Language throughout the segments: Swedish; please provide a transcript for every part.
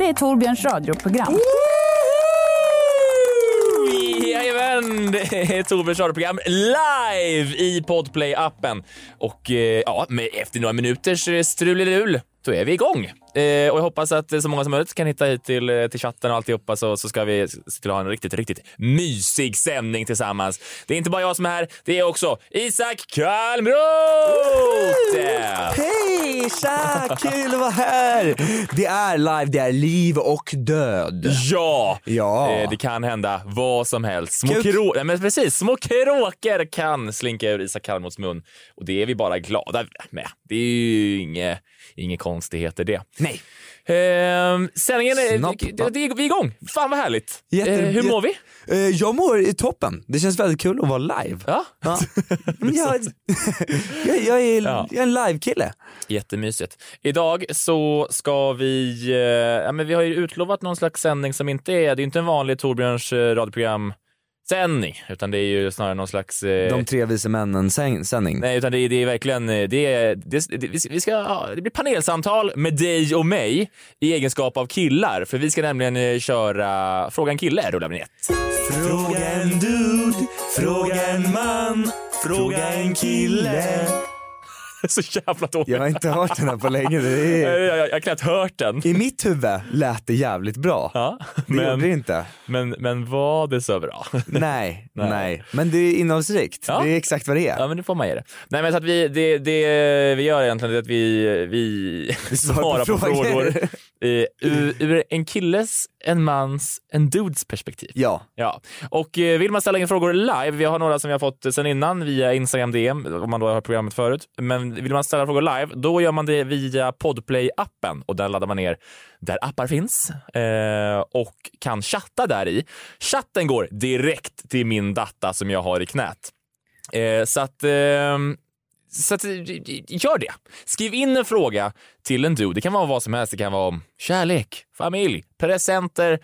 Det är Torbjörns radioprogram. Jajamän, det är Torbjörns radioprogram live i Podplay-appen. Och eh, ja, med, efter några minuters eh, strulelul, då är vi igång. Eh, och jag hoppas att så många som möjligt kan hitta hit till, eh, till chatten och alltihopa så, så ska vi se till att ha en riktigt, riktigt mysig sändning tillsammans. Det är inte bara jag som är här, det är också Isak Kalmroth! Hej! Tja! Kul att vara här! Det är live, det är liv och död. Ja! Ja. Eh, det kan hända vad som helst. Små, krå- Nej, men precis, små kråkor kan slinka ur Isak Kalmroths mun och det är vi bara glada med. Det är ju inga, inga konstigheter det. Nej. Ehm, sändningen är, vi är igång. Fan vad härligt. Jätte- Eh, hur mår vi? Eh, Jag mår i toppen. Det känns väldigt kul att vara live. Ja. Ja. Jag, jag, jag, är, Ja. jag är en live-kille. Jättemysigt. Idag så ska vi, eh, ja men vi har ju utlovat någon slags sändning som inte är, det är inte en vanlig Torbjörns eh, radioprogram sändning, utan det är ju snarare någon slags eh, De tre vise männen säng- sändning. Nej, utan det är, det är verkligen, eh, det är, det, det, vi ska, ja, det blir panelsamtal med dig och mig i egenskap av killar, för vi ska nämligen eh, köra Fråga en kille, rullar vinjett. Fråga en dude, fråga en man, fråga en kille. Så jävla dåligt. Jag har inte hört den här på länge. Det Jag, är... jag, jag har knappt hört den. I mitt huvud lät det jävligt bra. Ja, Det gjorde det inte. men, men var det så bra? Nej, Nej. nej, Men det är innehållsrikt. Ja. Det är exakt vad det är. Ja men det får man ge det. Nej men så att vi, det, det vi gör egentligen är att vi, vi Vi svarar på frågor eh, ur, ur en killes, en mans, en dudes perspektiv. Ja. Ja, och eh, vill man ställa in frågor live, vi har några som vi har fått sen innan via Instagram DM, om man då har programmet förut. Men vill man ställa frågor live, då gör man det via Podplay-appen och där laddar man ner där appar finns eh, och kan chatta där i. Chatten går direkt till min data som jag har i knät. Så att ehm, så att, eh, gör det. Skriv in en fråga till en du. Det kan vara vad som helst. Det kan vara om kärlek, familj, presenter,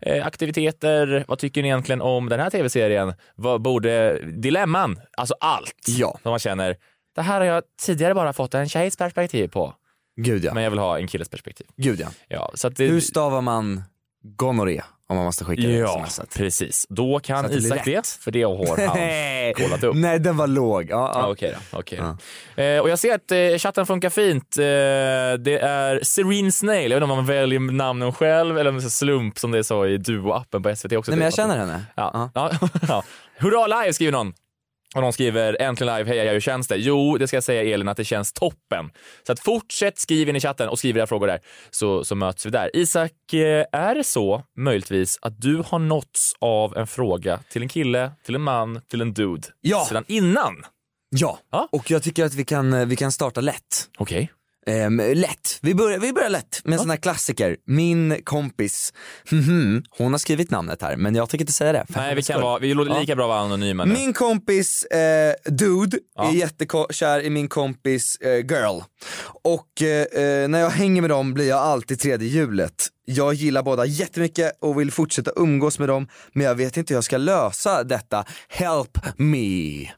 eh, aktiviteter. Vad tycker ni egentligen om den här tv-serien? Vad borde, dilemman, alltså allt Ja. som man känner. Det här har jag tidigare bara fått en tjejs perspektiv på, Gud ja. men jag vill ha en killes perspektiv. Gud ja. Ja, så att det, Hur stavar man gonorré om man måste skicka det ja, precis. Då kan det Isak det, för det har han kollat upp. Nej, den var låg. Ja, Ja, ja. okej då. Okej då. Eh, och jag ser att eh, chatten funkar fint. Eh, det är Serene Snail. Jag vet inte om man väljer namnen själv eller om det är slump som det är så i Duo-appen på SVT också. Nej, men jag känner henne. Ja. Ja. Ja. Hurra live skriver någon. Och någon skriver äntligen live, hej hur känns det? Jo, det ska jag säga Elin att det känns toppen. Så att fortsätt skriv in i chatten och skriv era frågor där så, så möts vi där. Isak, eh, är det så möjligtvis att du har nåtts av en fråga till en kille, till en man, till en dude Ja. sedan innan? Ja. Ja. och jag tycker att vi kan, eh, vi kan starta lätt. Okej. Ehm, lätt, vi börjar, vi börjar lätt med en sån här klassiker. Min kompis, mhm, hon har skrivit namnet här men jag tänker inte säga det. för Nej, vi hennes kan skull. vara, vi låter lika bra vara anonyma nu. Min kompis eh, dude är jättekär i min kompis eh, girl. Och eh, eh, när jag hänger med dem blir jag alltid tredje hjulet. Jag gillar båda jättemycket och vill fortsätta umgås med dem men jag vet inte hur jag ska lösa detta. Help me.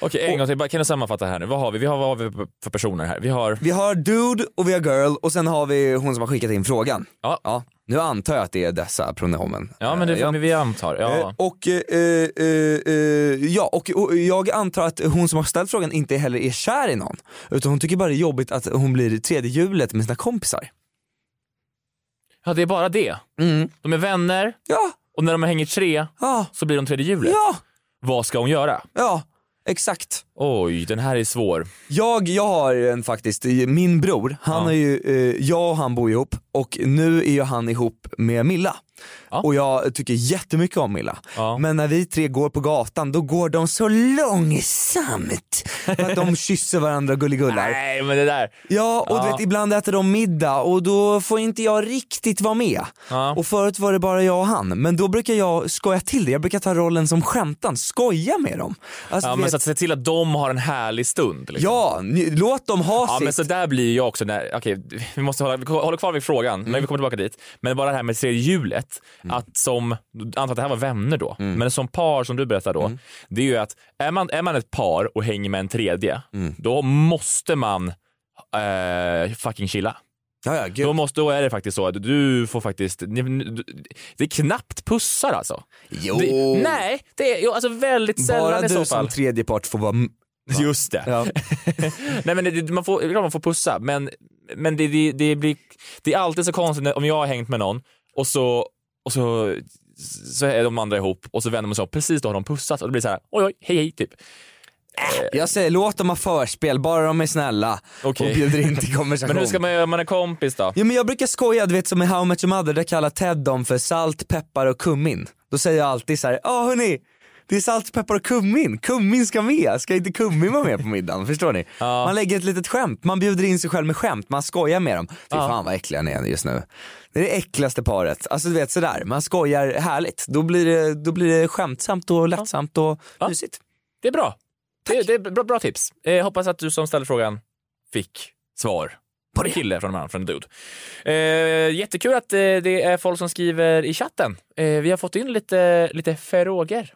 Okej, en gång till. Bara, Kan du sammanfatta här nu? Vad har vi? vi har, vad har vi för personer här? Vi har... Vi har dude och vi har girl och sen har vi hon som har skickat in frågan. Ja, Ja, nu antar jag att det är dessa pronomen. ja men det Eh, får vi antar. Ja. Eh, Och, eh, eh, eh, ja, och, och jag antar att hon som har ställt frågan inte heller är kär i någon. Utan hon tycker bara det är jobbigt att hon blir tredje hjulet med sina kompisar. ja, det är bara det. Mm. De är vänner Ja, och när de hänger tre ja, så blir de tredje hjulet. ja, Vad ska hon göra? ja, exakt. Oj, den här är svår. Jag, jag har en faktiskt, min bror, han Ja. har ju, eh, jag och han bor ihop och nu är ju han ihop med Milla. Ja. Och jag tycker jättemycket om Milla. Ja. Men när vi tre går på gatan då går de så långsamt. För att de kysser varandra och gulligullar. Nej, men det där. Ja och Ja. vet ibland äter de middag och då får inte jag riktigt vara med. Och förut var det bara jag och han, men då brukar jag skoja till det, jag brukar ta rollen som skämtan, skoja med dem. Alltså, Ja, du men vet, så att se till att de har en härlig stund. Liksom. ja låt dem ha Ja sitt. men så där blir jag också när, okej vi måste hålla, vi håller kvar vid frågan, men vi kommer tillbaka dit. Men bara det här med tredje hjulet, att som, antar att det här var vänner då, men som par som du berättar då, det är ju att är man, är man ett par och hänger med en tredje, då måste man eh, fucking chilla. Ja. Då, måste, då är det faktiskt så att du får faktiskt, det är knappt pussar alltså. Jo. Det, nej, det är alltså väldigt sällan Bara i så du fall. som tredje part får vara... m- Just det. Ja. Nej men det, man får, man får pussa, men, men det, det, det, blir, det är alltid så konstigt när, om jag har hängt med någon och så, och så, så är de andra ihop och så vänder man sig om, precis då har de pussat och det blir så här, oj oj, hej hej typ. Jag säger låt dem ha förspel, bara de är snälla Okej. och bjuder in till konversation. Men hur ska man göra om man är kompis då? Ja, men jag brukar skoja, du vet som i How I Met Your Mother, där kallar Ted dem för salt, peppar och kummin. Då säger jag alltid så här, ja hörni, det är salt, peppar och kummin, kummin ska med, ska inte kummin vara med på middagen? Förstår ni? Ja. Man lägger ett litet skämt, man bjuder in sig själv med skämt, man skojar med dem. Fy fan vad äckliga ni är just nu. Det är det äckligaste paret, alltså du vet sådär, man skojar härligt. Då blir det, då blir det skämtsamt och lättsamt och Ja. mysigt. Det är bra. Det, det är bra, bra tips. Eh, hoppas att du som ställde frågan fick svar på en kille från en man, från en dude. Eh, jättekul att eh, det är folk som skriver i chatten. Eh, vi har fått in lite, lite frågor.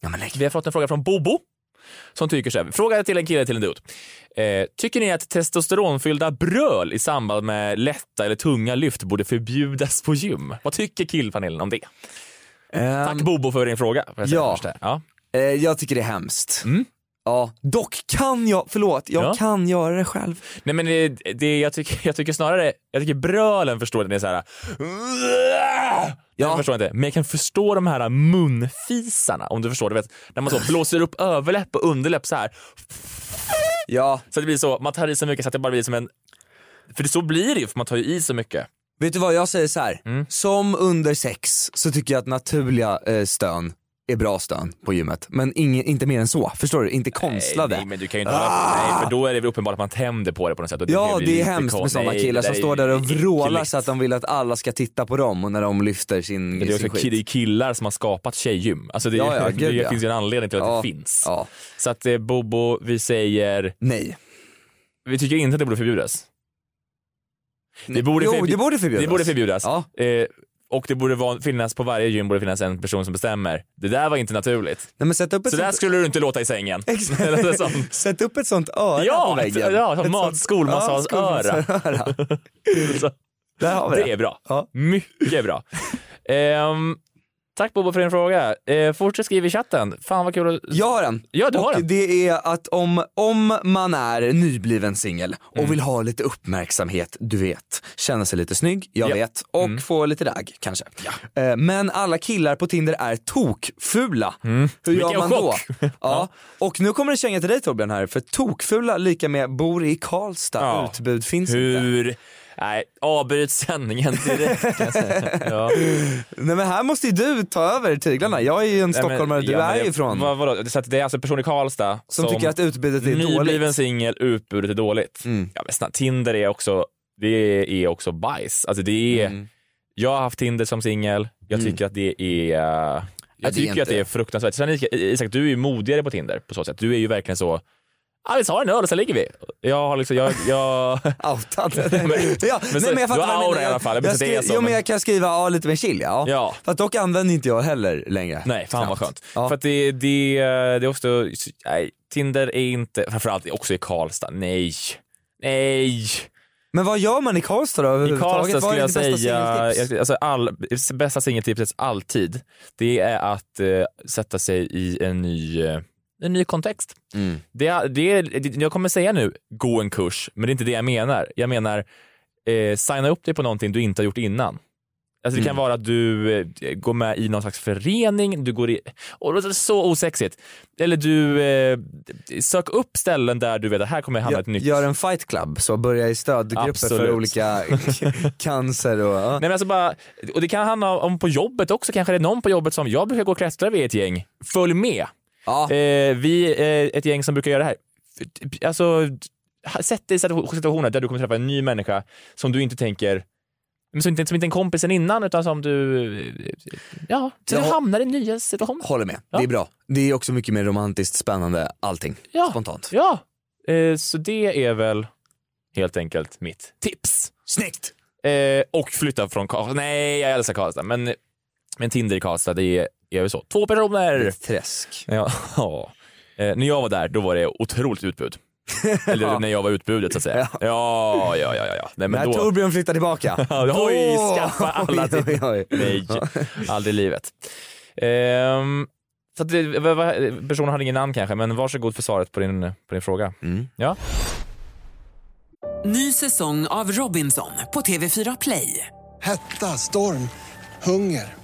Ja, men lägg. Vi har fått en fråga från Bobo som tycker så här. Fråga till en kille till en dude. Eh, tycker ni att testosteronfyllda bröl i samband med lätta eller tunga lyft borde förbjudas på gym? Vad tycker killpanelen om det? Ehm, Tack Bobo för din fråga. ja. ja. Eh, jag tycker det är hemskt. Mm. Ja, dock kan jag, förlåt, jag Ja. kan göra det själv. Nej men det, det, jag, tycker, jag tycker snarare, jag tycker brölen förstår att den är så här. Ja. Jag förstår inte, men jag kan förstå de här munfisarna om du förstår. Du vet, när man så blåser upp överläpp och underläpp så här. Ja, Så det blir så, man tar i så mycket så att det bara blir som en... För det så blir det ju, för man tar ju i så mycket. vet du vad jag säger så här. Mm. som under sex så tycker jag att naturliga eh, stön är bra stön på gymmet. Men ingen, inte mer än så, förstår du? Inte konstlade. Nej, men du kan ju inte hålla, nej, för då är det uppenbart att man tänder på det på något sätt. Ja blir det är hemskt med sådana killar det som står där och vrålar så att de vill att alla ska titta på dem och när de lyfter sin, Men det är sin ki- det är skit. killar som har skapat tjejgym. Alltså det, Ja, ja, det, gud, finns ju en anledning till att det finns. Så att eh, Bobo, vi säger, Nej. vi tycker inte att det borde förbjudas. Det borde, jo, förbi- det borde förbjudas. det borde förbjudas. Ja. Eh, och det borde vara, finnas på varje gym borde finnas en person som bestämmer. Det där var inte naturligt. Nej, men sätt upp ett Så där sånt... skulle du inte låta i sängen. Sätt upp ett sånt öra Ja, på väggen. ja, Ett mat- sånt- skolmassageöra. Ja, Där vi det är bra. Ja. Mycket bra. Ehm, tack Bobo för din fråga. Eh, fortsätt skriva i chatten. Fan vad kul att... Jag har en. Ja, du har och den. det är att om, om man är nybliven singel och Mm. vill ha lite uppmärksamhet, du vet, känna sig lite snygg, jag Ja. vet, och Mm. få lite ragg kanske. Eh, Men alla killar på Tinder är tokfula. Hur gör Mm. Man då? chock. Ja. Och nu kommer det känga till dig Torbjörn här, för tokfula lika med bor i Karlstad, Ja. utbud finns inte. Nej, avbryt sändningen direkt kan jag säga. Ja. Nej men här måste ju du ta över tyglarna, jag är ju en Nej, men- stockholmare, du ja, är ju ifrån. Vad, vadå? Så det är alltså en person i Karlstad som, tycker att utbudet är nybliven dåligt. singel, utbudet är dåligt. Mm. Ja, men snart, Tinder är också, det är också bajs. Alltså det är, Mm. jag har haft Tinder som singel, jag Mm. tycker att det är, jag tycker att det är fruktansvärt. Sen Isak, du är ju modigare på Tinder på så sätt. Du är ju verkligen så, vi tar en öl och sen ligger vi. Jag har liksom, jag, jag Outad. Men- ja, men så- jag du fattar har vad du aura menar. i alla fall, jag Jag skri- så, jo men men- jag kan skriva ja, lite mer chill ja. Ja. Fast dock använder inte jag heller längre. Nej, fan vad Knappt. skönt. Ja. För att det, det, det är också, nej, Tinder är inte, framförallt också i Karlstad, nej. Nej. Men vad gör man i Karlstad då I? Karlstad Vad skulle jag bästa säga, jag- alltså all, bästa singeltipset alltid, det är att eh, sätta sig i en ny, eh, en ny kontext. Mm. Det, det, det, jag kommer säga nu, gå en kurs, men det är inte det jag menar. Jag menar, eh, signa upp dig på någonting du inte har gjort innan. Alltså det kan vara att du eh, går med i någon slags förening, du går i... Och det är så osexigt. Eller du eh, sök upp ställen där du vet att här kommer jag hamna i ett Gör, nytt... gör en fight club, så börja i stödgrupper för Absolut. olika cancer och... Ja. Nej, men alltså bara, och det kan handla om på jobbet också, kanske det är någon på jobbet som, jag brukar gå och klättra vid ett gäng, följ med. Ja. Eh, vi är ett gäng som brukar göra det här. Alltså, sätt dig i situationer där du kommer träffa en ny människa som du inte tänker men som inte, som inte en kompis sen innan utan som du, ja, så du hamnar i nya situationer. Håller med, Ja. det är bra. Det är också mycket mer romantiskt, spännande, allting. Ja. Spontant. Ja, eh, så det är väl helt enkelt mitt tips. Snyggt! Eh, och flytta från Karlstad. Nej, jag älskar Karlstad, men, men Tinder i Karlstad, det är, är väl så. Två personer! Träsk. Ja, ja. Eh, när jag var där, då var det otroligt utbud. Eller när jag var utbudet så att säga. Ja, ja, ja. ja, ja. Nej, men När då... Torbjörn flyttar tillbaka. Oj, skaffa alla till... Oj, oj, oj. Nej, aldrig i livet. Ehm, så att det, personen hade ingen namn kanske, men varsågod för svaret på din, på din fråga. Mm. Ja. Ny säsong av Robinson på TV4 Play. Hetta, storm, hunger.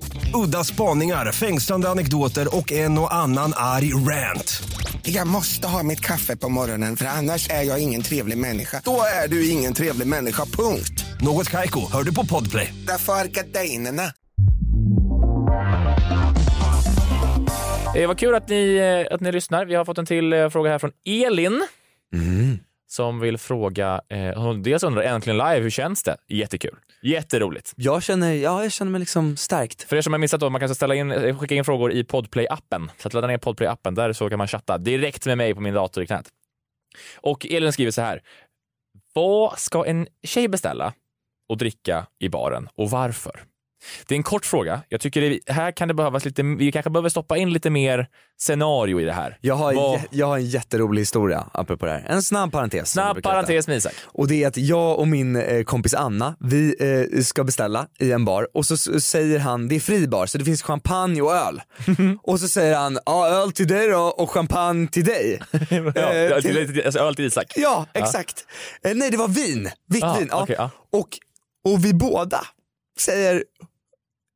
Udda spaningar, fängslande anekdoter och en och annan arg rant. Jag måste ha mitt kaffe på morgonen för annars är jag ingen trevlig människa. Då är du ingen trevlig människa, punkt. Något Kaiko, hör du på Podplay. Därför är gardinerna. Eh, vad kul att ni, eh, att ni lyssnar. Vi har fått en till eh, fråga här från Elin. Mm. Som vill fråga, eh, hon dels undrar äntligen live, hur känns det? Jättekul. Jätteroligt. Jag känner, ja, jag känner mig liksom stärkt. För er som har missat då, man kan ställa in, eh, skicka in frågor i Podplay-appen. Så att ladda ner Podplay-appen, där så kan man chatta direkt med mig på min dator i knät. Och Elin skriver så här. Vad ska en tjej beställa och dricka i baren och varför? Det är en kort fråga. Jag tycker det, här kan det behövas lite, vi kanske behöver stoppa in lite mer scenario i det här. Jag har, Vad- jä- jag har en jätterolig historia apropå det här. En snabb parentes. Snabb parentes med Isak. Och det är att jag och min eh, kompis Anna, vi eh, ska beställa i en bar och så s- säger han, det är fri bar så det finns champagne och öl. och så säger han, ja öl till dig då och champagne till dig. Ja, Eh, till, alltså öl till Isak. Ja, exakt. Eh, nej det var vin, vitt Ah, vin. Ja. okej, ja. och, och vi båda säger,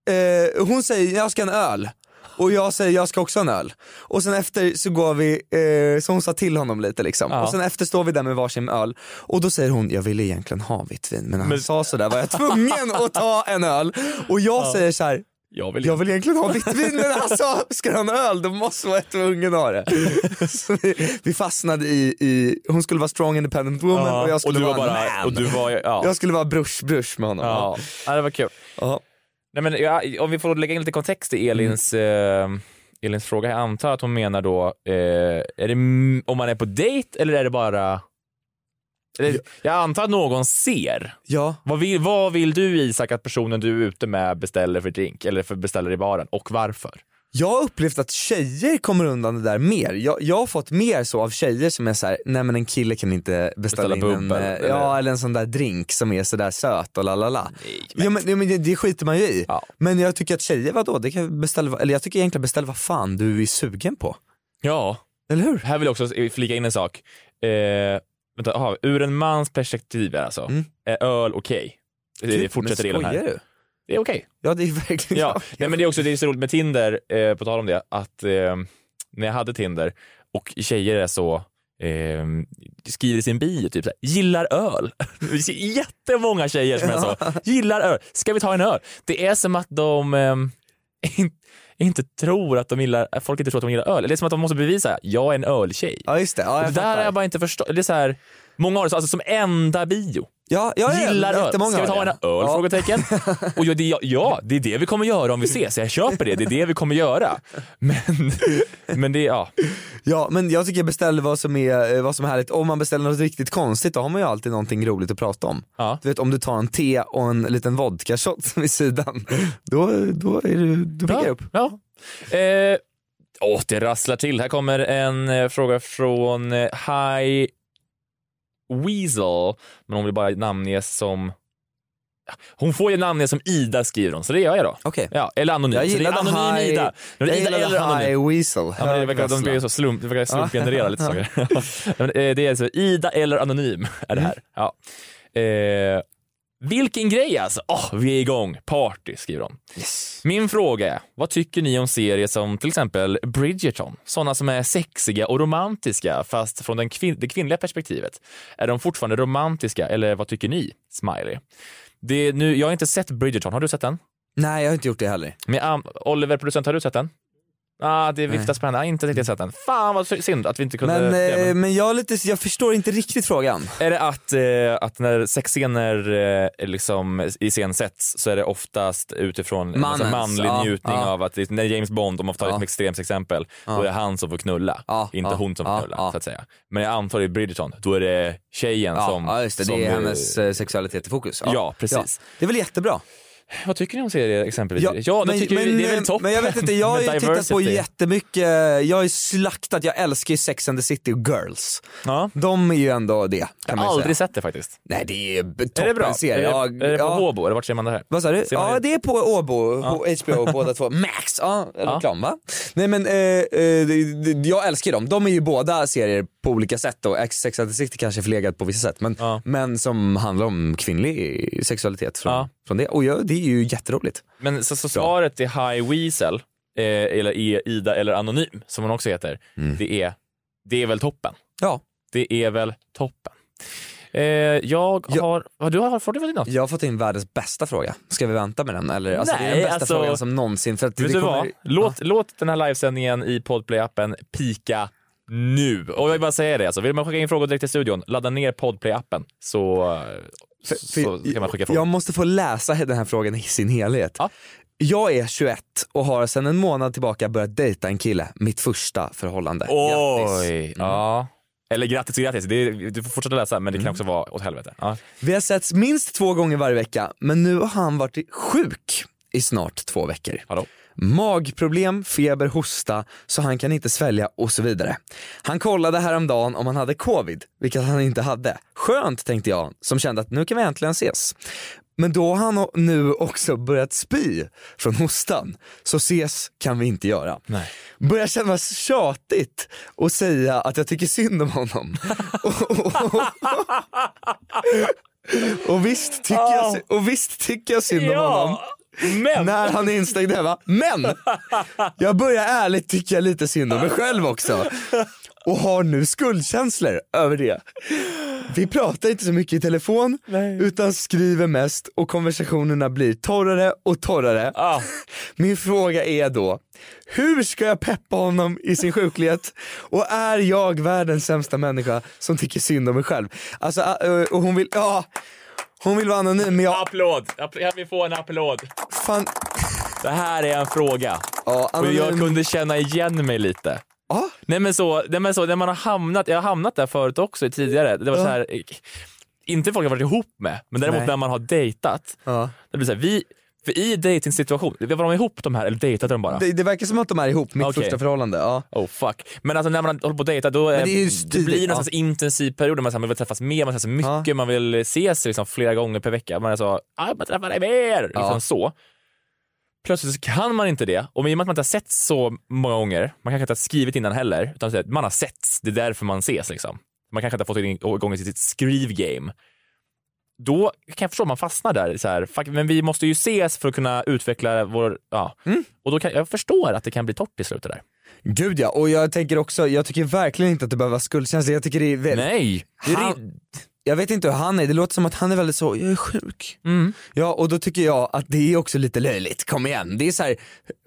eh, hon säger jag ska ha en öl. Och jag säger jag ska också ha en öl. Och sen efter så går vi, eh, så hon sa till honom lite liksom. Ja. Och sen efter står vi där med varsin öl och då säger hon, jag ville egentligen ha vitt vin men han Men- sa sådär var jag tvungen att ta en öl. Och jag säger så här. Jag vill Jag vill egentligen ha vitt vin men sa ska du ha en öl då måste vara tvungen att ha det. Vi, vi fastnade i, i, hon skulle vara strong independent woman Ja, och jag skulle du var vara bara, man. och du var, ja. Jag skulle vara brush brush med honom. Ja, ja det var kul. Ja. Nej, men, ja, om vi får lägga in lite kontext i Elins, eh, Elins fråga. Jag antar att hon menar då, eh, är det om man är på dejt eller är det bara... Eller, jag antar att någon ser. Ja. Vad vill, vad vill du Isak att personen du är ute med beställer för drink eller för beställer i baren och varför? Jag har upplevt att tjejer kommer undan det där mer. Jag, jag har fått mer så av tjejer som är såhär, nej men en kille kan inte beställa, Beställa in en, bubbel, eh, eller? ja eller en sån där drink som är sådär söt och lalala. Ja, men, ja, men det, det skiter man ju i. Ja. Men jag tycker att tjejer, vadå, det kan beställa, eller jag tycker egentligen beställa vad fan du är sugen på. Ja, Eller hur? här vill jag också flika in en sak. Eh, vänta, aha, ur en mans perspektiv alltså, Mm. är öl okej? Det fortsätter men delen här. du? Det är okej. Ja det är verkligen Ja, nej, men det är också det är så roligt med Tinder, eh, på tal om det, att eh, när jag hade Tinder och tjejer är så eh, skriver i sin bio typ såhär, gillar öl. Jättemånga tjejer som är så, gillar öl, ska vi ta en öl? Det är som att de eh, in, inte tror att de gillar, folk inte tror att de gillar öl. Det är som att de måste bevisa, jag är en öltjej. Ja just det, ja, det där har jag bara inte förstått. Det är så här, många har det så, alltså som enda bio. Ja, ja, ja, Gillar öl. Ska vi ta en öl? Ja. Frågetecken. Och ja det, ja, det är det vi kommer göra om vi ses. Jag köper det. Det är det vi kommer göra. Men, men det, ja. Ja men jag tycker beställ vad som är, eh, vad som är härligt. Om man beställer något riktigt konstigt då har man ju alltid någonting roligt att prata om. Ja. Du vet om du tar en te och en liten vodka shot vid sidan, då, då är du, då piggar jag upp. Ja. Eh, åh, det rasslar till. Här kommer en eh, fråga från eh, Hi Weasel, men hon vill bara namnges som hon får ju namnges som Ida skriver hon, så det gör jag då. Okej. Ja, eller anonym. Jag så det är gillade anonym Hi- Ida. Jag Ida gillade anonym. High Weasel. Ja, men det verkar, de blir så slump, det verkar slumpgenerera lite saker. Eh, det är alltså Ida eller anonym är det här. Ja. Eh, vilken grej alltså! Åh, vi är igång. Party, skriver de. Min fråga är, vad tycker ni om serier som till exempel Bridgerton? Sådana som är sexiga och romantiska fast från den kvin- det kvinnliga perspektivet. Är de fortfarande romantiska eller vad tycker ni? Smiley. Det nu, jag har inte sett Bridgerton, har du sett den? Nej jag har inte gjort det heller. Men um, Oliver, producent, har du sett den? Ah, det viftas på henne. Ah, inte riktigt sett den. Fan vad synd att vi inte kunde... Men, Ja, eh, men- men jag, lite, jag förstår inte riktigt frågan. Är det att, eh, att när sexscener eh, liksom iscensätts så är det oftast utifrån en Mannens, manlig ja, njutning ja. av att det, när James Bond, om man får ta Ja. ett extremt exempel, då är det han som får knulla, Ja, inte ja, hon som får ja, knulla ja. så att säga. Men jag antar i Bridgerton, då är det tjejen Ja, som... ja just det, som, det är hennes eh, sexualitet i fokus. Ja, precis. Det är väl jättebra. Vad tycker ni om serier exempelvis? Ja, då men, tycker vi, men, det är väl toppen Men jag vet inte, jag har ju tittat på jättemycket, jag har ju slaktat, jag älskar ju Sex and the City och Girls. Ja. De är ju ändå det, Jag har ju aldrig säga. sett det faktiskt. Nej det är b- Är det bra? toppen serie. Är Ja, det, är det på ja. Håbo, eller vart ser man det här? Vad sa du? Ser Ja det? är på Åbo, HBO båda två. Max, ja, Ja. reklam va? Nej men eh, eh, jag älskar dem, de är ju båda serier på olika sätt och Sex and the City kanske är förlegat på vissa sätt men, Ja. men som handlar om kvinnlig sexualitet från, Ja. från det. Och ja, det är ju jätteroligt. Men så, så svaret till High Weasel, eh, eller E- Ida eller Anonym, som hon också heter, Mm. det, är, det är väl toppen. Ja. Det är väl toppen. Eh, jag Ja. har... Vad du har fått du något? Jag har fått in världens bästa fråga. Ska vi vänta med den eller? Alltså, det är Nej, den bästa alltså- frågan som någonsin. För att Vet det du kommer... vad? Låt, låt den här livesändningen i Podplay-appen pika nu. Och jag vill bara säga det, alltså, vill man skicka in frågor direkt till studion, ladda ner Podplay-appen så, För, så kan man skicka frågor. jag måste få läsa den här frågan i sin helhet. Ja. Jag är 21 och har sedan en månad tillbaka börjat dejta en kille, mitt första förhållande. Oj! Ja. Eller grattis grattis, det är, du får fortsätta läsa men det kan också vara åt helvete. Ja. Vi har setts minst två gånger varje vecka, men nu har han varit sjuk i snart två veckor. Hallå? Magproblem, feber, hosta, så han kan inte svälja och så vidare. Han kollade häromdagen om han hade covid, vilket han inte hade. Skönt tänkte jag, som kände att nu kan vi äntligen ses. Men då har han nu också börjat spy från hostan, så ses kan vi inte göra. Nej. Börjar kännas tjatigt att säga att jag tycker synd om honom. och, och, och, och, visst tycker jag, och visst tycker jag synd om honom Men! när han är instängd hemma. Men jag börjar ärligt tycka lite synd om mig själv också. Och har nu skuldkänslor över det. Vi pratar inte så mycket i telefon utan skriver mest och konversationerna blir torrare och torrare. Ah. Min fråga är då, hur ska jag peppa honom i sin sjuklighet? Och är jag världens sämsta människa som tycker synd om mig själv? Alltså, äh, och hon vill, ja, hon vill vara anonym men jag, Applåd! Kan vi få en applåd? Fan, Det här är en fråga. ja, Och jag kunde känna igen mig lite. Ja. Nej men så, nej, men så när man har hamnat, jag har hamnat där förut också tidigare. Det var så här, inte folk jag varit ihop med, men däremot Nej. när man har dejtat. Ja. Det blir så här, vi, för i dejtingsituation, var de ihop de här eller dejtade de bara? Det, det verkar som att de är ihop, mitt Okej. första förhållande. Ja. Oh fuck. Men alltså när man håller på att dejta då är, det det blir en ja. slags intensiv period där man, så här, man vill träffas mer, man träffas mycket, Ja. man vill ses liksom flera gånger per vecka. Man är så, ah, jag vill träffa dig mer! Liksom Ja. så. Plötsligt så kan man inte det. Och i och med att man inte har sett så många gånger, man kanske inte har skrivit innan heller, utan man har setts, det är därför man ses liksom. Man kanske inte har fått igång sitt skrivgame. Då kan jag förstå att man fastnar där. Så här, fuck, men vi måste ju ses för att kunna utveckla vår... Ja. Mm. Och då kan, jag förstår att det kan bli torrt i slutet där. Gud ja, och jag tänker också, jag tycker verkligen inte att det behöver vara skuldkänsla, jag tycker det är väl... Nej! Det är jag vet inte hur han är, det låter som att han är väldigt så, jag är sjuk. Mm. Ja och då tycker jag att det är också lite löjligt, kom igen. Det är så här,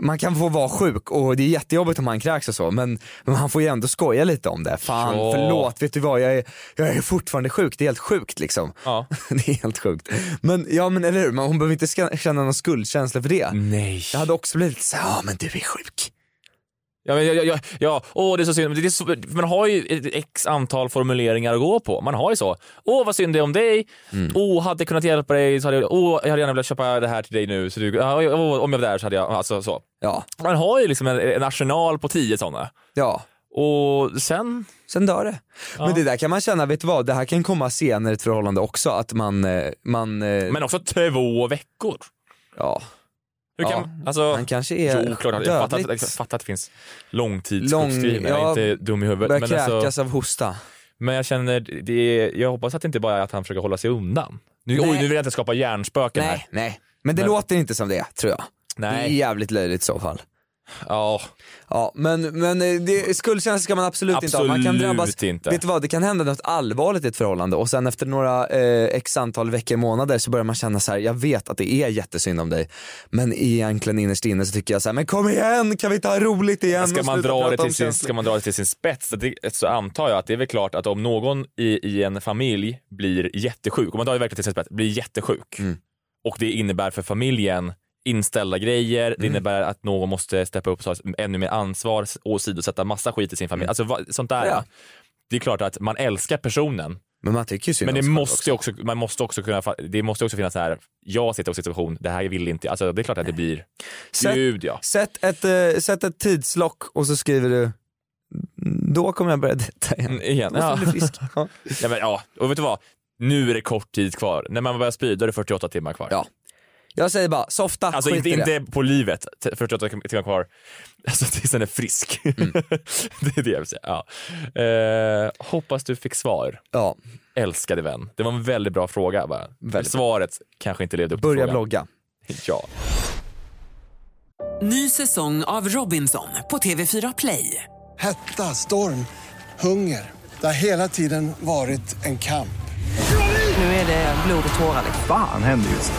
man kan få vara sjuk och det är jättejobbigt om han kräks och så men, men han får ju ändå skoja lite om det. Fan Ja. förlåt, vet du vad jag är, jag är fortfarande sjuk, det är helt sjukt liksom. Ja. det är helt sjukt. Men ja men eller hur, hon behöver inte känna någon skuldkänsla för det. Nej. Jag hade också blivit så ja men du är sjuk. Ja, men, ja, ja, ja, ja. Åh, det är så synd. Det är så, man har ju ett x antal formuleringar att gå på. Man har ju så. Åh, vad synd det är om dig. Mm. Åh, hade jag kunnat hjälpa dig så hade jag, åh, jag hade gärna velat köpa det här till dig nu. Så du, ja, åh, om jag var där så hade jag, alltså så. Ja, Man har ju liksom en, en arsenal på tio sådana. ja. Och sen, Sen dör det. Men det där kan man känna, vet du vad, det här kan komma senare i ett förhållande också, att man, eh, man, eh, men också två veckor. ja, Hur Ja, kan, alltså, han kanske är jo, klart, jag fattar, jag fattar att det finns långtidssjukskrivna. Lång- jag är inte dum i huvudet. börjar Men, kräkas alltså, av hosta. men jag känner, det är, jag hoppas att det inte bara är att han försöker hålla sig undan. Nu, Nej. oj, nu vill jag inte skapa hjärnspöken här. Nej, nej. Men det Men- låter inte som det, tror jag. Det är Nej. jävligt löjligt i så fall. Ja, Ja, men, men eh, det, skuldkänsla ska man absolut, inte ha. Man kan Absolut drabbas, inte. vet du vad, det kan hända något allvarligt i ett förhållande och sen efter några eh, x antal veckor, månader så börjar man känna så här: jag vet att det är jättesynd om dig, men egentligen innerst inne så tycker jag så här, men kom igen, kan vi inte ha roligt igen ska man, dra det till sin, känslor?" ska man dra det till sin spets så, det, så antar jag att det är väl klart att om någon i, i en familj blir jättesjuk, om man drar det verkligen till sin spets, blir jättesjuk Mm. och det innebär för familjen inställda grejer, det innebär att någon måste steppa upp och ta ännu mer ansvar och åsidosätta massa skit i sin familj. Alltså vad- sånt där. Ja. Det är klart att man älskar personen, Men man tycker synd men det måste ju också, man måste också kunna, det måste också finnas så här, jag sitter i en situation, det här vill inte. Alltså det är klart att det blir, Sätt- gud ja. Sätt ett, eh, sätt ett tidslock och så skriver du då kommer jag börja dejta igen. Mm, igen. Måste Ja. bli frisk. Ja. Ja, men, ja, och vet du vad? Nu är det kort tid kvar. När man börjar spy, då är det 48 timmar kvar. Ja. Jag säger bara, softa, Alltså skit inte, i det. inte på livet, t- 48 timmar kvar. Alltså tills den är frisk. Mm. det är det jag vill säga. Ja. Eh, hoppas du fick svar, Ja, älskade vän. Det var en väldigt bra fråga. Bara. Väldigt Svaret kanske inte levde upp till börja frågan. blogga. Ja. Ny säsong av Robinson på TV4 Play. Hetta, storm, hunger. Det har hela tiden varit en kamp. Nu är det blod och tårar. liksom. Fan händer just nu.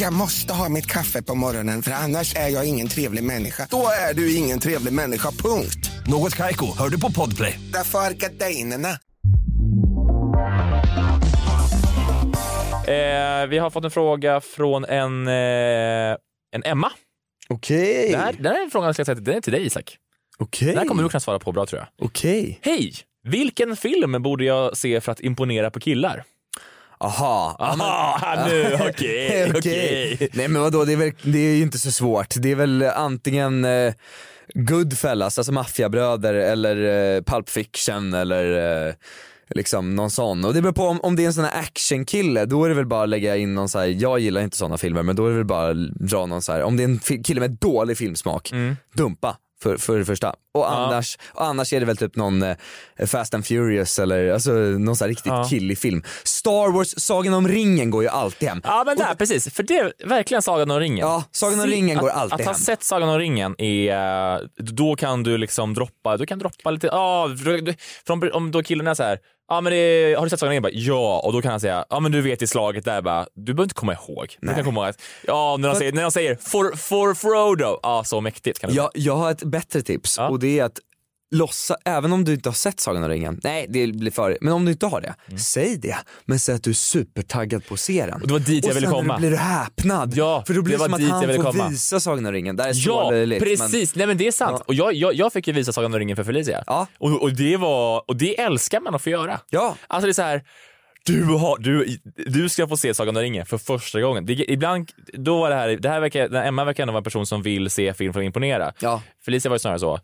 Jag måste ha mitt kaffe på morgonen för annars är jag ingen trevlig människa. Då är du ingen trevlig människa, punkt. Något Kaiko, hör du på Podplay. Därför är gardinerna. Eh, vi har fått en fråga från en, eh, en Emma. Okej, Det här, den här frågan ska jag säga till, den är till dig Isak. okej, Den här kommer du kunna svara på bra tror jag. okej. Hej! Vilken film borde jag se för att imponera på killar? Aha. Ja, Aha, nu, okej, okej. Nej men vadå, det är, väl, det är ju inte så svårt. Det är väl antingen eh, Goodfellas, alltså maffiabröder eller eh, Pulp Fiction eller eh, liksom någon sån. Och det beror på om, om det är en sån här actionkille, då är det väl bara att lägga in någon så här, jag gillar inte såna filmer, men då är det väl bara att dra någon så här, om det är en kille med dålig filmsmak, dumpa. För, för det första. Och annars, och annars är det väl typ någon eh, Fast and Furious eller alltså, någon så här riktigt Ja. killig film. Star Wars, Sagan om ringen går ju alltid hem. Ja men där, precis. För det är verkligen Sagan om ringen. Ja, Sagan om ringen går att, alltid Att ha hem. sett Sagan om ringen är, eh, då kan du liksom droppa, du kan droppa lite, ja, från, om då killen är så här, ja men det har du sett Sagan om ringen? Ja, och då kan han säga, ja men du vet i slaget där bara, du behöver inte komma ihåg. Du kan komma ihåg att, ja när de säger, när de säger for, for Frodo, ja så mäktigt kan det Jag, jag har ett bättre tips och det är att låtsa, även om du inte har sett Sagan om ringen, nej det blir för men om du inte har det, säg det. Men säg att du är supertaggad på att se den. Mm. Och det var dit jag och ville sen komma. blir du häpnad. Ja, för då blir det som att jag han ville får komma. visa Sagan om ringen. Det är Ja, löjligt. precis. Nej men det är sant. Ja. Och jag, jag, jag fick ju visa Sagan om ringen för Felicia. Ja. Och, och, det var, och det älskar man att få göra. Ja. Alltså det är så här. Du, har, du, du ska få se Sagan om ringen för första gången. Det, ibland, då var det här, det här verkar, Emma verkar ändå vara en person som vill se film för att imponera. Ja. Felicia var ju snarare så.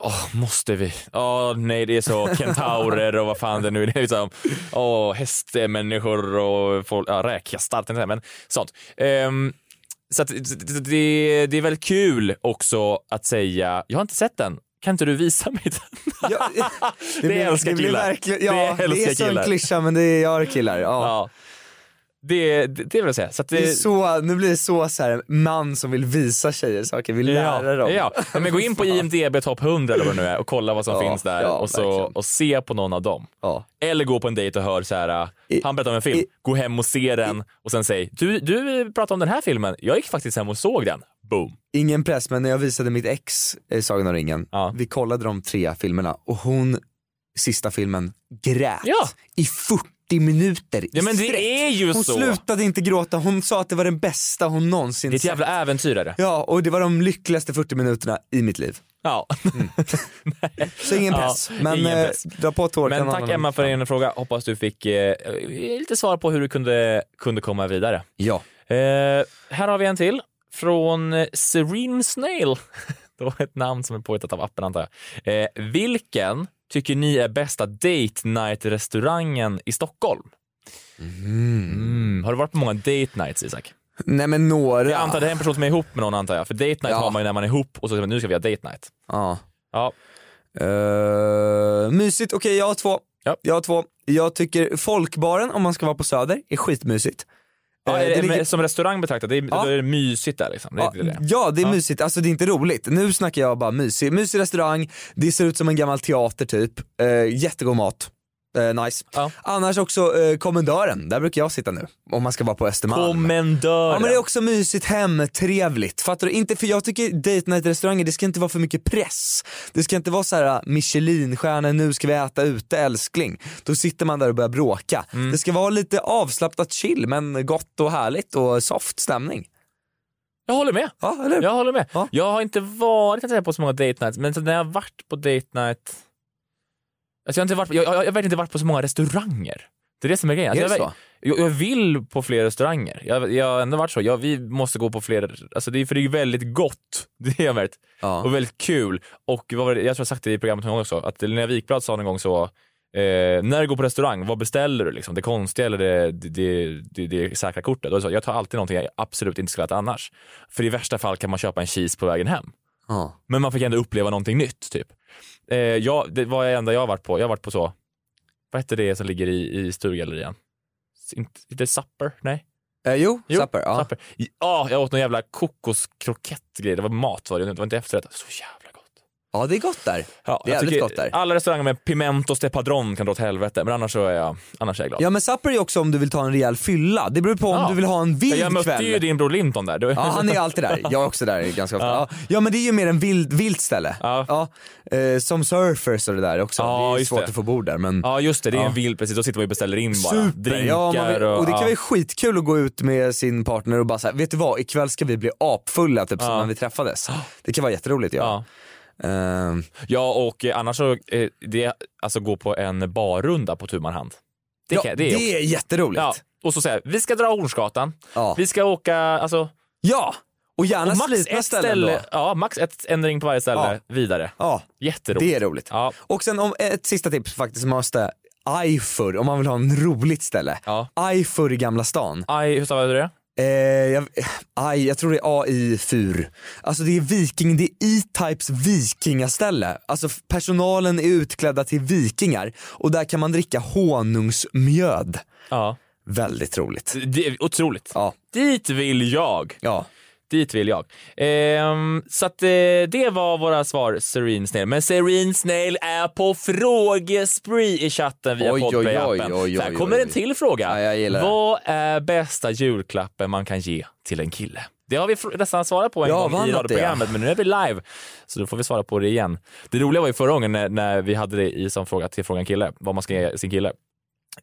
Åh, måste vi? Åh nej, det är så kentaurer och vad fan det nu är. Liksom. Åh, hästmänniskor och folk, ja, räkhästar, tänkte jag men sånt. Ehm, så att, det, det, det är väldigt kul också att säga, jag har inte sett den, kan inte du visa mig den? Ja, Det blir- älskar det killar. verkligen- Ja, Det det, är en klyscha men det är jag killar. Ja. Ja. Det, det, det vill jag säga. Så att Det är så, nu blir det så, så här, man som vill visa tjejer saker, vill lära dem. Ja. Men gå in på IMDB topp 100 eller vad det nu är och kolla vad som Ja, finns där ja, och, så, verkligen. och se på någon av dem. Eller gå på en dejt och hör så här, I- han berättar om en film, i- gå hem och se den och sen säg, du, du pratade om den här filmen, jag gick faktiskt hem och såg den. Boom. Ingen press men när jag visade mitt ex eh, Sagan om ringen, vi kollade de tre filmerna och hon, sista filmen, grät i 40 minuter i Ja men det sträck. är ju Hon så. slutade inte gråta, hon sa att det var den bästa hon någonsin Det är ett jävla sett. äventyr är det. Ja, och det var de lyckligaste 40 minuterna i mitt liv. Ja. Så ingen Ja, press. men ingen eh, press. dra på tårtan. Men tack Emma för din fråga. Hoppas du fick eh, lite svar på hur du kunde, kunde komma vidare. Ja. Eh, här har vi en till från eh, Serene Snail. Det var ett namn som är påhittat av appen antar jag. Eh, vilken tycker ni är bästa date night restaurangen i Stockholm? Mm. Har du varit på många date nights Isak? Nej men några. Jag antar det är en person som är ihop med någon antar jag. För date night Ja. har man ju när man är ihop och så säger man nu ska vi ha date night. Ja. Ja, Uh, mysigt, okej jag har två. Ja. Jag har två. Jag tycker folkbaren om man ska vara på söder är skitmysigt. Ja Eh, är det, det ligger- som restaurang betraktat, det är, Ja. är det mysigt där liksom. Ja, det. ja det är Ja. mysigt, alltså det är inte roligt. Nu snackar jag bara mysig. Mysig restaurang, det ser ut som en gammal teater typ. Uh, jättegod mat. Eh, nice. Ja. Annars också uh, kommendören, där brukar jag sitta nu. Om man ska vara på Östermalm. Kommendören. Ja men det är också mysigt hem, trevligt. Fattar du? Inte, för jag tycker date night restauranger, det ska inte vara för mycket press. Det ska inte vara så här Michelinstjärna, nu ska vi äta ute älskling. Då sitter man där och börjar bråka. Mm. Det ska vara lite avslappnat chill men gott och härligt och soft stämning. Jag håller med. Ja? Jag håller med. Ja. Jag har inte varit på så många date nights, men när jag har varit på date night... Alltså jag, har inte varit, jag, jag, jag har verkligen inte varit på så många restauranger. Det är det som är grejen. Är Alltså det jag? Jag, jag vill på fler restauranger. Jag, jag har ändå varit så. Jag, vi måste gå på fler, alltså det är, för det är väldigt gott. Det är märkt. Ja. Och väldigt kul. Och vad det, jag tror jag sagt det i programmet någon gång också, att Linnea Wikblad sa någon gång så, eh, när du går på restaurang, vad beställer du? Liksom? Det konstiga eller det, det, det, det, säkra kortet? Och så, jag tar alltid någonting jag absolut inte skulle äta annars. För i värsta fall kan man köpa en cheese på vägen hem. Ja. Men man fick ändå uppleva någonting nytt. Typ. Eh, jag, det var det enda jag har varit på. Jag har varit på så, vad heter det som ligger i, i Sturegallerian? Inte, inte Supper? Nej? Eh, jo, Jo, supper. Ja. Supper. Ja, jag åt någon jävla kokoskrokett-grej. Det var mat var det, det var inte efterrätt. Så jävla. Ja, det är gott där. Ja, Det är jävligt gott där. Alla restauranger med pimentos de padron kan dra åt helvete, men annars så är jag, annars är jag glad. Ja men supper är också om du vill ta en rejäl fylla. Det beror på om Ja. du vill ha en vild jag mötte kväll. ju din bror Linton där. Ja han är alltid där, jag är också där ganska ofta. Ja. Ja. Men det är ju mer en vild, vilt ställe. Ja. Eh, som surfers och det där också. Det är svårt det. att få bord där men Ja just det, det är en vild precis. Då sitter man och beställer in bara. Super! Drinkar vill, och det kan vara skitkul att gå ut med sin partner och bara säga, vet du vad, ikväll ska vi bli apfulla typ som när vi träffades. Det kan vara jätteroligt ja. Ja. Ehm, Ja, och eh, annars så, eh, det, alltså gå på en barrunda på tu man hand. Det, ja, kan, det, är, jätteroligt. Ja, och så säger vi ska dra Hornsgatan, vi ska åka, alltså, Ja, och gärna och max slitna ett ställen ställe, då. ja, max ett ändring på varje ställe, vidare. Ja, Jätteroligt. det är roligt. Ja. Och sen om ett sista tips faktiskt måste, Eifur om man vill ha en roligt ställe. Ja. Eifur i Gamla stan. Aj, hur stavar du det? Eh, jag, aj, jag tror det är AI-fur. Alltså det är viking, det är E-Types vikingaställe. Alltså personalen är utklädda till vikingar och där kan man dricka honungsmjöd. Ja. Väldigt roligt. Det är otroligt. Ja. Dit vill jag. Ja. Dit vill jag. Ehm, så att eh, det var våra svar, Serene Snail. Men Serene Snail är på frågespree i chatten via Podplay-appen. här kommer en till fråga. Ja. Vad är bästa julklappen man kan ge till en kille? Det har vi nästan svarat på en Ja, gång i radioprogrammet, men nu är vi live. Så då får vi svara på det igen. Det roliga var ju förra gången när, när vi hade det i som fråga till Frågan Kille, vad man ska ge sin kille.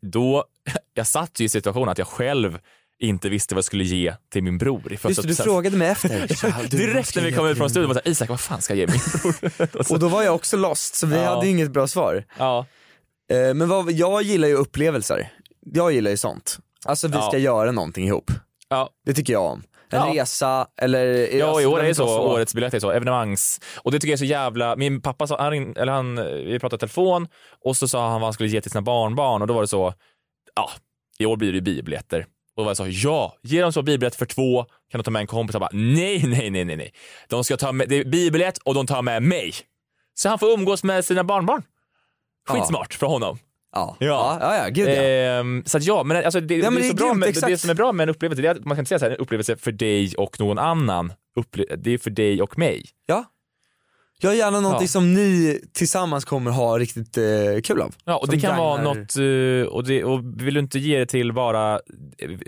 Då, jag satt ju i situationen att jag själv inte visste vad jag skulle ge till min bror i första Just det, du frågade mig efter. Ja, du, Direkt när vi kom ut från studion var Isak vad fan ska jag ge min bror? Och så- då var jag också lost så vi Ja. hade inget bra svar. ja. Eh, men vad, jag gillar ju upplevelser. Jag gillar ju sånt. Alltså vi Ja. ska göra någonting ihop. Ja. Det tycker jag om. Ja. resa eller... Ja, alltså, i år det är det så. vara Årets biljett är så. Evenemangs... Och det tycker jag är så jävla... Min pappa sa, han, eller han, vi pratade i telefon och så sa han vad han skulle ge till sina barnbarn och då var det så, ja, i år blir det ju biobiljetter. Och jag så, ja, ge dem så biobiljett för två, kan de ta med en kompis? Han bara, nej, nej, nej, nej, nej. De ska ta med, det är biobiljett och de tar med mig. Så han får umgås med sina barnbarn. Skitsmart för honom. Ja, Ja. ja, ja, ja gud ja. Ehm, så att ja, men alltså det, Ja, men det, är det så är bra grymt, med, det som är bra med en upplevelse, det är att man kan inte säga så här, en upplevelse för dig och någon annan. Upple- det är för dig och mig. ja. Jag gärna någonting Ja. som ni tillsammans kommer ha riktigt eh, kul av. Ja, och det kan vara gagnar- något, eh, och, det, och vill du inte ge det till bara,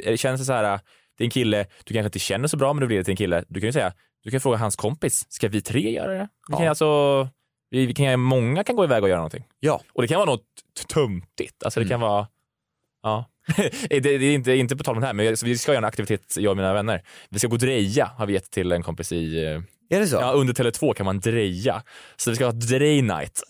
eh, känns det så här, det är en kille du kanske inte känner så bra men du vill ge det till en kille, du kan ju säga, du kan fråga hans kompis, ska vi tre göra det? Vi kan Ja. alltså, vi, vi kan, många kan gå iväg och göra någonting. Ja. Och det kan vara något töntigt, alltså det Mm. kan vara, ja. det, det är inte, inte på tal om det här, men vi ska göra en aktivitet, jag och mina vänner. Vi ska gå och dreja, har vi gett till en kompis i, eh, Är det så? ja under Tele2 kan man dreja. Så vi ska ha drej night.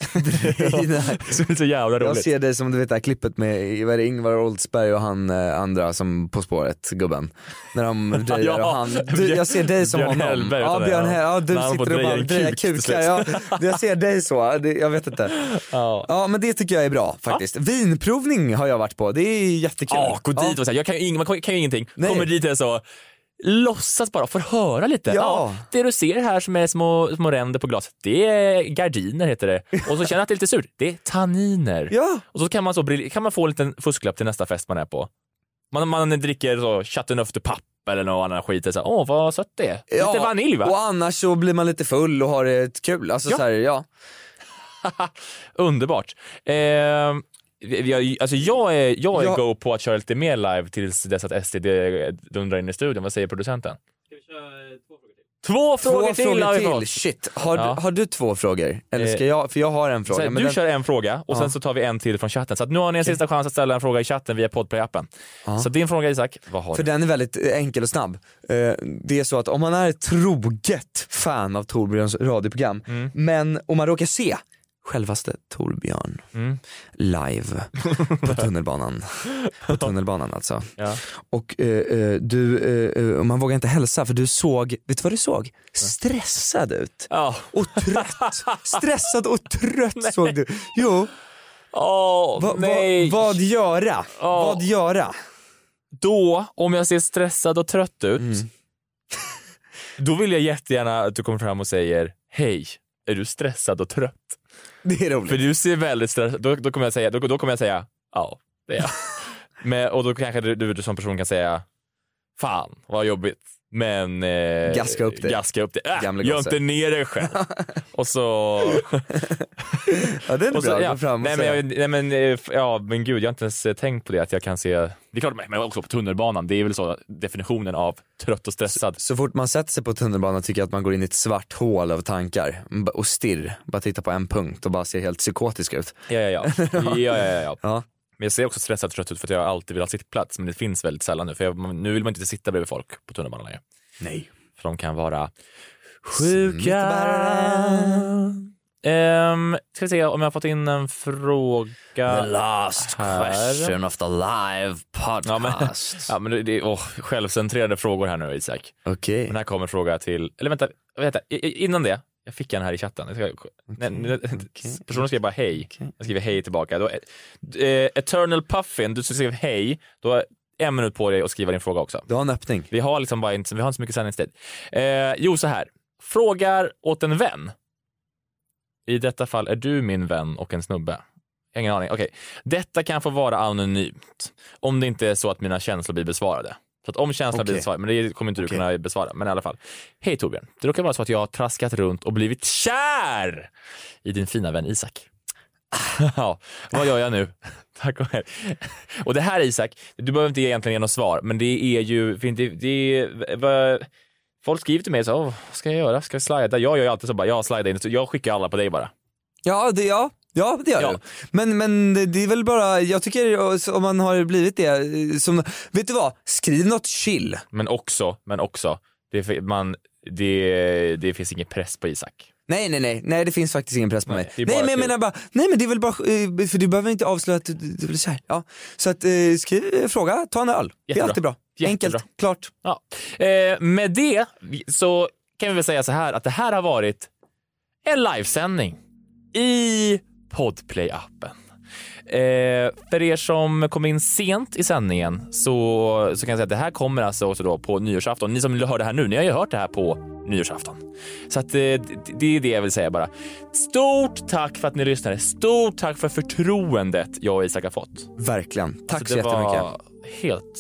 så det är så jävla Jag roligt. ser dig som du vet det här klippet med vad är det, Ingvar Oldsberg och han eh, andra som På spåret, gubben. När de drejar Ja, och han, du, jag ser dig som Björn honom. Hellberg ja, det, Björn ja. Hell, ja, du sitter och bara drejar kukar. Ja, jag ser dig så, det, jag vet inte. Ja. Ja men det tycker jag är bra faktiskt. Vinprovning har jag varit på, det är jättekul. Ja, gå dit och säga, jag kan ju, man kan ju ingenting. Nej. Kommer dit och så, låtsas bara, får höra lite. Ja. det du ser här som är små, små ränder på glaset, det är gardiner heter det. Och så känner jag att det är lite surt, det är tanniner. Ja. Och så kan man, så, kan man få en liten fusklapp till nästa fest man är på. Man, man dricker så chateauneuf de papp eller någon annan skit. Åh, vad sött det är. Lite vanilj va? Och annars så blir man lite full och har det kul. Alltså Ja. så här, ja. Underbart. Eh, vi- alltså jag är, jag är Ja. go på att köra lite mer live tills dess att SD dundrar in i studion. Vad säger producenten? Två frågor Två till har vi frågor till, shit. Har, Ja. du, har du två frågor? Eller ska Eh, jag, för jag har en fråga. här, men du den- kör en fråga och sen Ja. så tar vi en till från chatten. Så att nu har ni en sista chans att ställa en fråga i chatten via Podplay-appen. Så din fråga Isak, vad har För du? den är väldigt eh, enkel och snabb. Eh, Det är så att om man är ett troget fan av Torbjörns radioprogram, Mm. men om man råkar se självaste Torbjörn Mm. live på tunnelbanan. På tunnelbanan alltså. Ja. Och eh, eh, du, eh, eh, man vågar inte hälsa för du såg, vet du vad du såg? Stressad ut. Ja. Och trött. Stressad och trött såg du. Jo, Åh, va, va, nej. vad göra? Ja. Vad göra? Då, om jag ser stressad och trött ut, Mm. då vill jag jättegärna att du kommer fram och säger hej, är du stressad och trött? Det är roligt. För du ser väldigt stressad då, då kommer jag säga, då, då kommer jag säga ja, det är jag. Men, och då kanske du, du som person kan säga fan vad jobbigt. Men eh, Gaska upp dig. Gaska upp dig. Äh, Gamle gör inte ner dig själv. och så... Ja det är och så bra, ja, fram nej, men, jag, nej men eh, ja men gud jag har inte ens eh, tänkt på det att jag kan se, det är klart men också på tunnelbanan, det är väl så definitionen av trött och stressad. Så fort man sätter sig på tunnelbanan tycker jag att man går in i ett svart hål av tankar och stirr, bara tittar på en punkt och bara ser helt psykotisk ut. Ja ja ja. ja, ja, ja, ja. Ja. Men jag ser också stressad och trött ut för att jag alltid vill ha sittplats men det finns väldigt sällan nu för jag, nu vill man inte sitta bredvid folk på tunnelbanan längre. Nej. För de kan vara sjuka. Um, ska vi se om jag har fått in en fråga. last Här. of the live Ja men, ja, men det är åh, självcentrerade frågor här nu Isak. Okej. Men här kommer en fråga till, eller vänta, vänta innan det, jag fick en här i chatten. Ska, nej, nej, Personen skrev bara hej, jag skriver hej tillbaka. Då, eh, Eternal Puffin, du skrev hej, då har en minut på dig att skriva din fråga också. Du har en öppning. Vi har liksom bara inte, vi har inte så mycket sändningstid. Eh, jo, så här. Frågar åt en vän. I detta fall är du min vän och en snubbe. Ingen aning. Okej. Detta kan få vara anonymt. Om det inte är så att mina känslor blir besvarade. Så att om känslorna blir Okej. besvarade, men det kommer inte du Okej. kunna besvara. Men i alla fall. Hej Torbjörn. Det råkar vara så att jag har traskat runt och blivit kär i din fina vän Isak. ja, vad gör jag nu? Tack och hej. Och det här Isak, du behöver inte egentligen ge något svar, men det är ju, det, det är, vad, folk skriver till mig så, vad ska jag göra? Ska jag slida? Jag gör ju alltid så bara, jag slidar in, så jag skickar alla på dig bara. Ja, det, ja, ja, det gör Ja. du. Men, men det är väl bara, jag tycker om man har blivit det, eh, som, vet du vad? Skriv något chill. Men också, men också, det, man, det, det finns ingen press på Isak. Nej nej nej, nej det finns faktiskt ingen press på Nej, mig. Nej men jag menar bara, nej men det är väl bara, eh, för du behöver inte avslöja att du, blir kär. Ja. Så att eh, skriv, eh, fråga, ta en öl. Det är alltid bra. Jättebra. Enkelt, klart. Ja. Eh, med det så kan vi väl säga så här att det här har varit en livesändning i Podplay-appen. Eh, för er som kom in sent i sändningen så, så kan jag säga att det här kommer alltså också då på nyårsafton. Ni som hör det här nu, ni har ju hört det här på nyårsafton. Så att, eh, det, det är det jag vill säga bara. Stort tack för att ni lyssnade. Stort tack för förtroendet jag och Isak har fått. Verkligen. Tack Alltså, så jättemycket. var helt...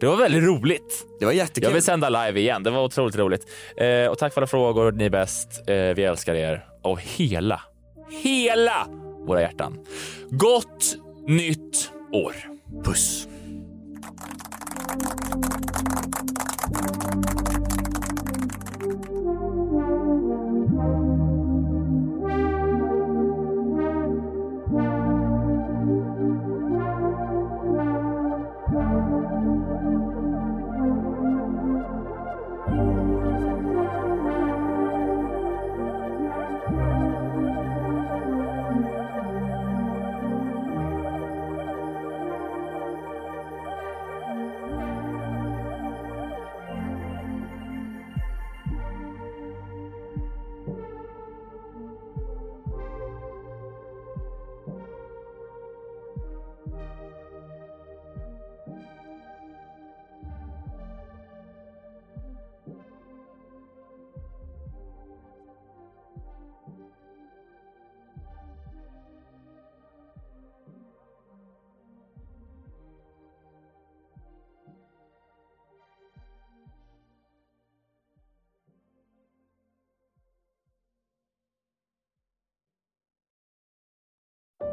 Det var väldigt roligt. Det var jättekul. Jag vill sända live igen. Det var otroligt roligt. Eh, och tack för alla frågor. Ni är bäst. Eh, vi älskar er av hela, hela våra hjärtan. Gott nytt år. Puss.